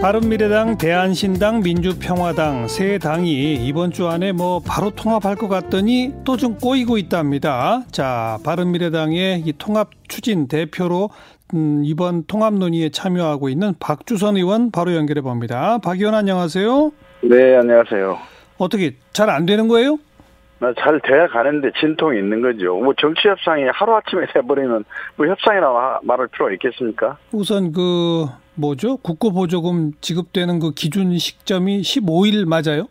바른미래당, 대한신당, 민주평화당 세 당이 이번 주 안에 뭐 바로 통합할 것 같더니 또 좀 꼬이고 있답니다. 자, 바른미래당의 이 통합 추진 대표로 음, 이번 통합 논의에 참여하고 있는 박주선 의원 바로 연결해 봅니다. 박 의원 안녕하세요. 네, 안녕하세요. 어떻게 잘 안 되는 거예요? 잘 돼야 가는데 진통이 있는 거죠. 뭐 정치 협상이 하루 아침에 돼버리면 뭐 협상이라고 말할 필요가 있겠습니까? 우선 그 뭐죠? 국고보조금 지급되는 그 기준 시점이 15일 맞아요?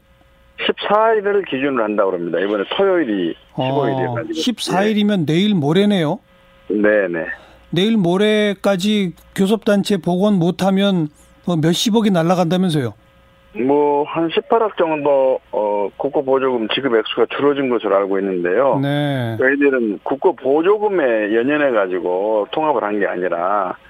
14일을 기준으로 한다고 합니다. 이번에 토요일이 15일이에요. 어, 14일이면 내일 모레네요. 네, 네. 내일 모레까지 교섭단체 복원 못하면 뭐 몇십억이 날라간다면서요? 뭐 한 18억 정도 어 국고 보조금 지급 액수가 줄어진 것으로 알고 있는데요. 네. 저희들은 국고 보조금에 연연해 가지고 통합을 한 게 아니라 네,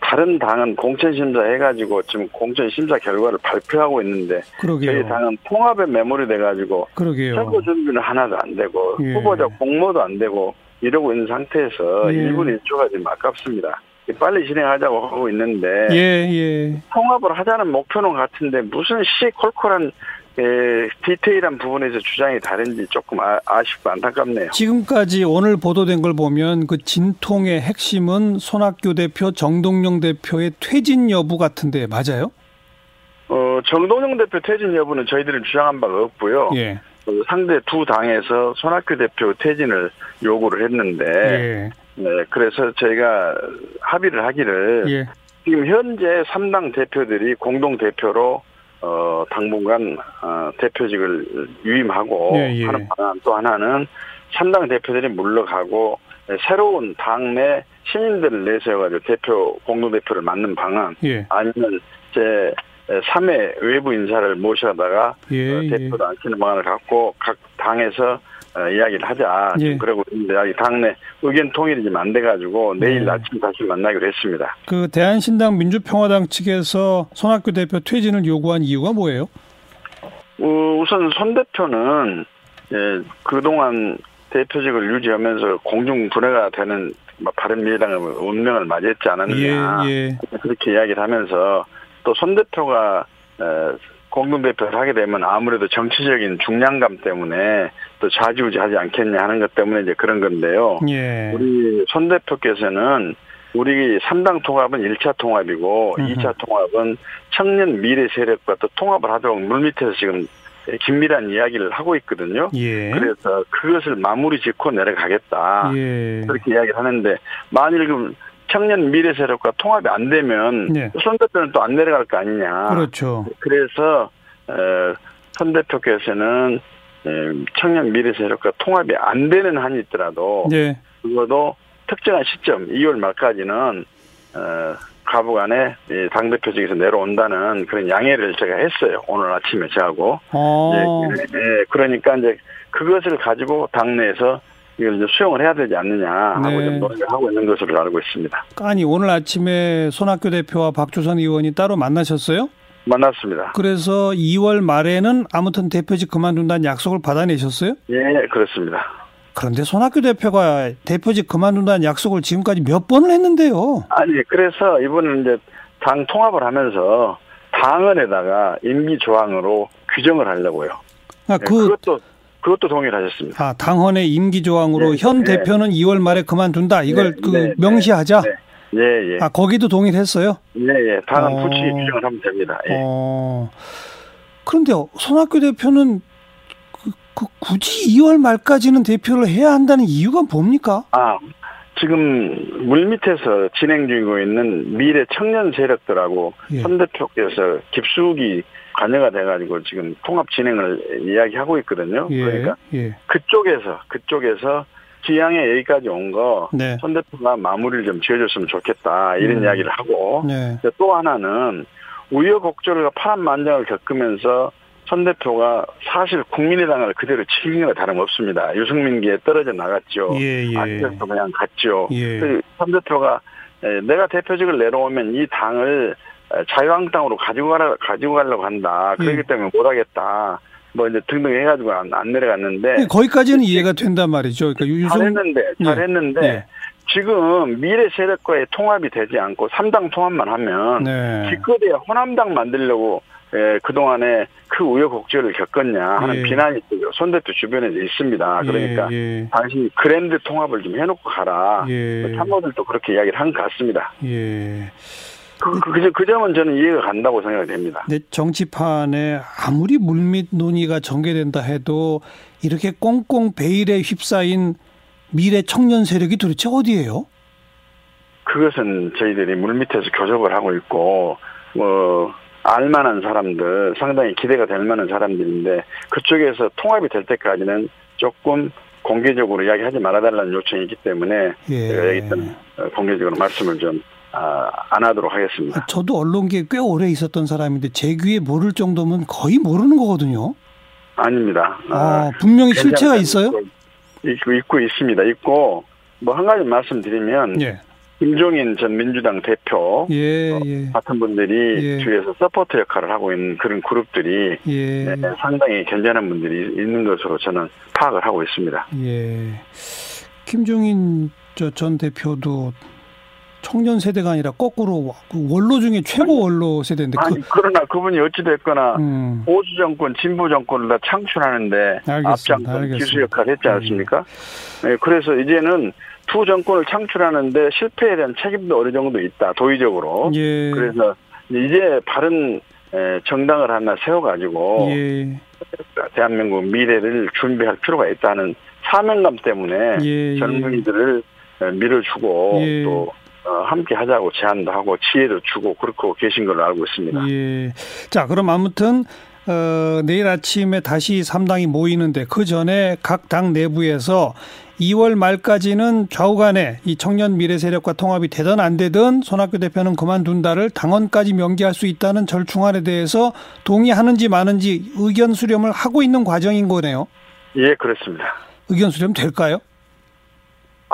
다른 당은 공천 심사 해가지고 지금 공천 심사 결과를 발표하고 있는데 그러게요. 저희 당은 통합에 매몰이 돼가지고 그러게요. 선거 준비는 하나도 안 되고 예. 후보자 공모도 안 되고 이러고 있는 상태에서 예. 일 1분 1초가 지금 아깝습니다. 빨리 진행하자고 하고 있는데 예, 예. 통합을 하자는 목표는 같은데 무슨 시콜콜한 에, 디테일한 부분에서 주장이 다른지 조금 아, 아쉽고 안타깝네요. 지금까지 오늘 보도된 걸 보면 그 진통의 핵심은 손학규 대표, 정동영 대표의 퇴진 여부 같은데 맞아요? 어, 정동영 대표 퇴진 여부는 저희들은 주장한 바가 없고요. 예. 어, 상대 두 당에서 손학규 대표 퇴진을 요구를 했는데 예. 네, 그래서 저희가 합의를 하기를 예. 지금 현재 3당 대표들이 공동 대표로 어 당분간 어 대표직을 유임하고 예, 예. 하는 방안 또 하나는 3당 대표들이 물러가고 새로운 당내 신인들을 내세워가지고 대표 공동 대표를 맡는 방안 예. 아니면 제 3회 외부 인사를 모셔다가 예, 어, 예. 대표도 안 치는 방안을 갖고 각 당에서 어, 이야기를 하자. 예. 아직 당내 의견 통일이 좀 안 돼가지고 내일 예. 아침 다시 만나기로 했습니다. 그 대한신당 민주평화당 측에서 손학규 대표 퇴진을 요구한 이유가 뭐예요? 어, 우선 손 대표는 예, 그동안 대표직을 유지하면서 공중 분해가 되는 뭐 바른미래당의 운명을 맞이했지 않았느냐 예, 예. 그렇게 이야기를 하면서 또 손 대표가 어, 공동 대표를 하게 되면 아무래도 정치적인 중량감 때문에 또 좌지우지하지 않겠냐 하는 것 때문에 이제 그런 건데요. 예. 우리 손 대표께서는 우리 3당 통합은 1차 통합이고 음흠. 2차 통합은 청년 미래 세력과 또 통합을 하도록 물밑에서 지금 긴밀한 이야기를 하고 있거든요. 예. 그래서 그것을 마무리 짓고 내려가겠다. 예. 그렇게 이야기를 하는데 만일 그 청년 미래 세력과 통합이 안 되면 네. 손 대표는 또 안 내려갈 거 아니냐. 그렇죠. 그래서 어, 손 대표께서는 에, 청년 미래 세력과 통합이 안 되는 한이 있더라도 예. 그것도 특정한 시점 2월 말까지는 어, 가부간에 당 대표직에서 내려온다는 그런 양해를 제가 했어요. 오늘 아침에 저하고. 어. 예, 예, 그러니까 이제 그것을 가지고 당내에서 이걸 이제 수용을 해야 되지 않느냐 하고 네. 좀 논의를 하고 있는 것으로 알고 있습니다. 아니 오늘 아침에 손학규 대표와 박주선 의원이 따로 만나셨어요? 만났습니다. 그래서 2월 말에는 아무튼 대표직 그만둔다는 약속을 받아내셨어요? 예, 그렇습니다. 그런데 손학규 대표가 대표직 그만둔다는 약속을 지금까지 몇 번을 했는데요. 아니 그래서 이번은 이제 당 통합을 하면서 당헌에다가 임기 조항으로 규정을 하려고요. 아, 예, 그 그것도 그것도 동의를 하셨습니다. 아, 당헌의 임기 조항으로 네, 현 네. 대표는 2월 말에 그만둔다. 이걸 네, 그 네, 명시하자. 네. 예, 예. 아, 거기도 동의를 했어요? 예, 예. 당헌 어. 부치 규정을 하면 됩니다. 예. 어. 그런데 손학규 대표는 그, 그 굳이 2월 말까지는 대표를 해야 한다는 이유가 뭡니까? 아, 지금 물밑에서 진행 중이고 있는 미래 청년 세력들하고 예. 손 대표께서 깊숙이 관여가 돼가지고 지금 통합 진행을 이야기하고 있거든요. 예. 그러니까 예. 그쪽에서 그쪽에서 기양에 여기까지 온거 네. 손 대표가 마무리를 좀 지어줬으면 좋겠다 이런 음. 이야기를 하고 네. 또 하나는 우여곡절과 파란만장을 겪으면서 손 대표가 사실 국민의당을 그대로 책임이 다름없습니다. 유승민기에 떨어져 나갔죠. 예, 예. 아직도 그냥 갔죠. 예. 그손 대표가 에, 내가 대표직을 내려오면 이 당을 에, 자유한국당으로 가지고 가라 가지고 가려고 한다. 그렇기 예. 때문에 못하겠다. 뭐 이제 등등 해가지고 안, 안 내려갔는데 거기까지는 이해가 된단 말이죠. 그러니까 유승 잘했는데 예. 잘했는데 예. 지금 미래 세력과의 통합이 되지 않고 3당 통합만 하면 네. 기껏해야 호남당 만들려고 예, 그동안에 그 우여곡절을 겪었냐 하는 예. 비난이 손 대표 주변에 있습니다. 그러니까 예, 예, 당신이 그랜드 통합을 좀 해놓고 가라. 예. 참모들도 그렇게 이야기를 한 것 같습니다. 예. 그, 그, 그, 그 점은 저는 이해가 간다고 생각이 됩니다. 정치판에 아무리 물밑 논의가 전개된다 해도 이렇게 꽁꽁 베일에 휩싸인 미래 청년 세력이 도대체 어디예요? 그것은 저희들이 물밑에서 교섭을 하고 있고, 뭐, 알만한 사람들, 상당히 기대가 될 만한 사람들인데, 그쪽에서 통합이 될 때까지는 조금 공개적으로 이야기하지 말아달라는 요청이 있기 때문에, 예. 제가 있던 공개적으로 말씀을 좀, 아, 안 하도록 하겠습니다. 아, 저도 언론계에 꽤 오래 있었던 사람인데 제 귀에 모를 정도면 거의 모르는 거거든요. 아닙니다. 아, 분명히 실체가 있어요? 있고, 있고 있습니다. 있고, 뭐 한 가지 말씀드리면, 예. 김종인 전 민주당 대표, 예, 어, 예. 같은 분들이 예. 뒤에서 서포터 역할을 하고 있는 그런 그룹들이 예. 네, 상당히 견제하는 분들이 있는 것으로 저는 파악을 하고 있습니다. 예. 김종인 저전 대표도 청년 세대가 아니라 거꾸로 그 원로 중에 최고 원로 세대인데 아니 그 그러나 그분이 어찌 됐거나 음. 보수 정권, 진보 정권을 다 창출하는데. 앞장선. 기수 역할을 했지 않습니까? 네, 그래서 이제는 투 정권을 창출하는데 실패에 대한 책임도 어느 정도 있다 도의적으로. 예. 그래서 이제 바른 에, 정당을 하나 세워가지고 예. 대한민국 미래를 준비할 필요가 있다는 사명감 때문에 예, 예. 젊은이들을 에, 밀어주고 예. 또 어, 함께 하자고 제안도 하고 지혜도 주고 그렇게 계신 걸로 알고 있습니다. 예. 자, 그럼 아무튼 어, 내일 아침에 다시 3당이 모이는데 그 전에 각 당 내부에서 2월 말까지는 좌우간에 이 청년 미래 세력과 통합이 되든 안 되든 손학규 대표는 그만둔다를 당원까지 명기할 수 있다는 절충안에 대해서 동의하는지 마는지 의견 수렴을 하고 있는 과정인 거네요. 예, 그렇습니다. 의견 수렴 될까요?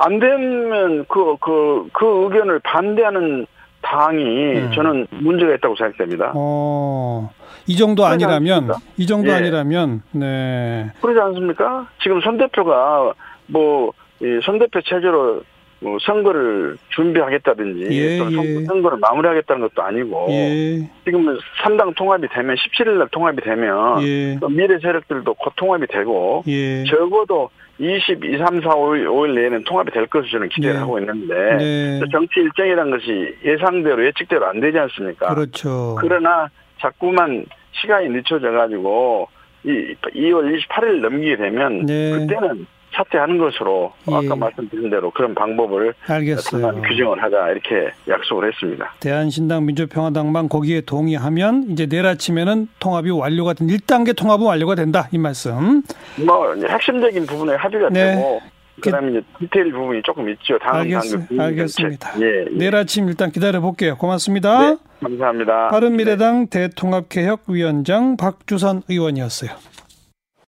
안 되면 그, 그, 그 의견을 반대하는 당이 음. 저는 문제가 있다고 생각됩니다. 어, 이 정도 아니라면? 이 정도 예. 아니라면, 네. 그러지 않습니까? 지금 손 대표가 뭐, 이손 대표 체제로 뭐 선거를 준비하겠다든지 예, 또 선- 예. 선거를 마무리하겠다는 것도 아니고 예, 지금 3당 통합이 되면 17일 날 통합이 되면 예, 또 미래 세력들도 곧 통합이 되고 예. 적어도 22, 3, 4, 5일, 5일 내에는 통합이 될 것으로 저는 기대를 네. 하고 있는데 네. 정치 일정이라는 것이 예상대로 예측대로 안 되지 않습니까? 그렇죠. 그러나 자꾸만 시간이 늦춰져 가지고 이 2월 28일 넘기게 되면 네. 그때는 사퇴하는 것으로 예. 아까 말씀드린 대로 그런 방법을 알겠어요. 정한 규정을 하자 이렇게 약속을 했습니다. 대한신당 민주평화당만 거기에 동의하면 이제 내일 아침에는 통합이 완료가 된 1단계 통합은 완료가 된다 이 말씀. 뭐 핵심적인 부분에 합의가 네. 되고 그다음에 이제 디테일 부분이 조금 있죠. 다음 알겠습- 단계 알겠습니다. 예, 예. 내일 아침 일단 기다려 볼게요. 고맙습니다. 네, 감사합니다. 바른미래당 대통합개혁위원장 박주선 의원이었어요.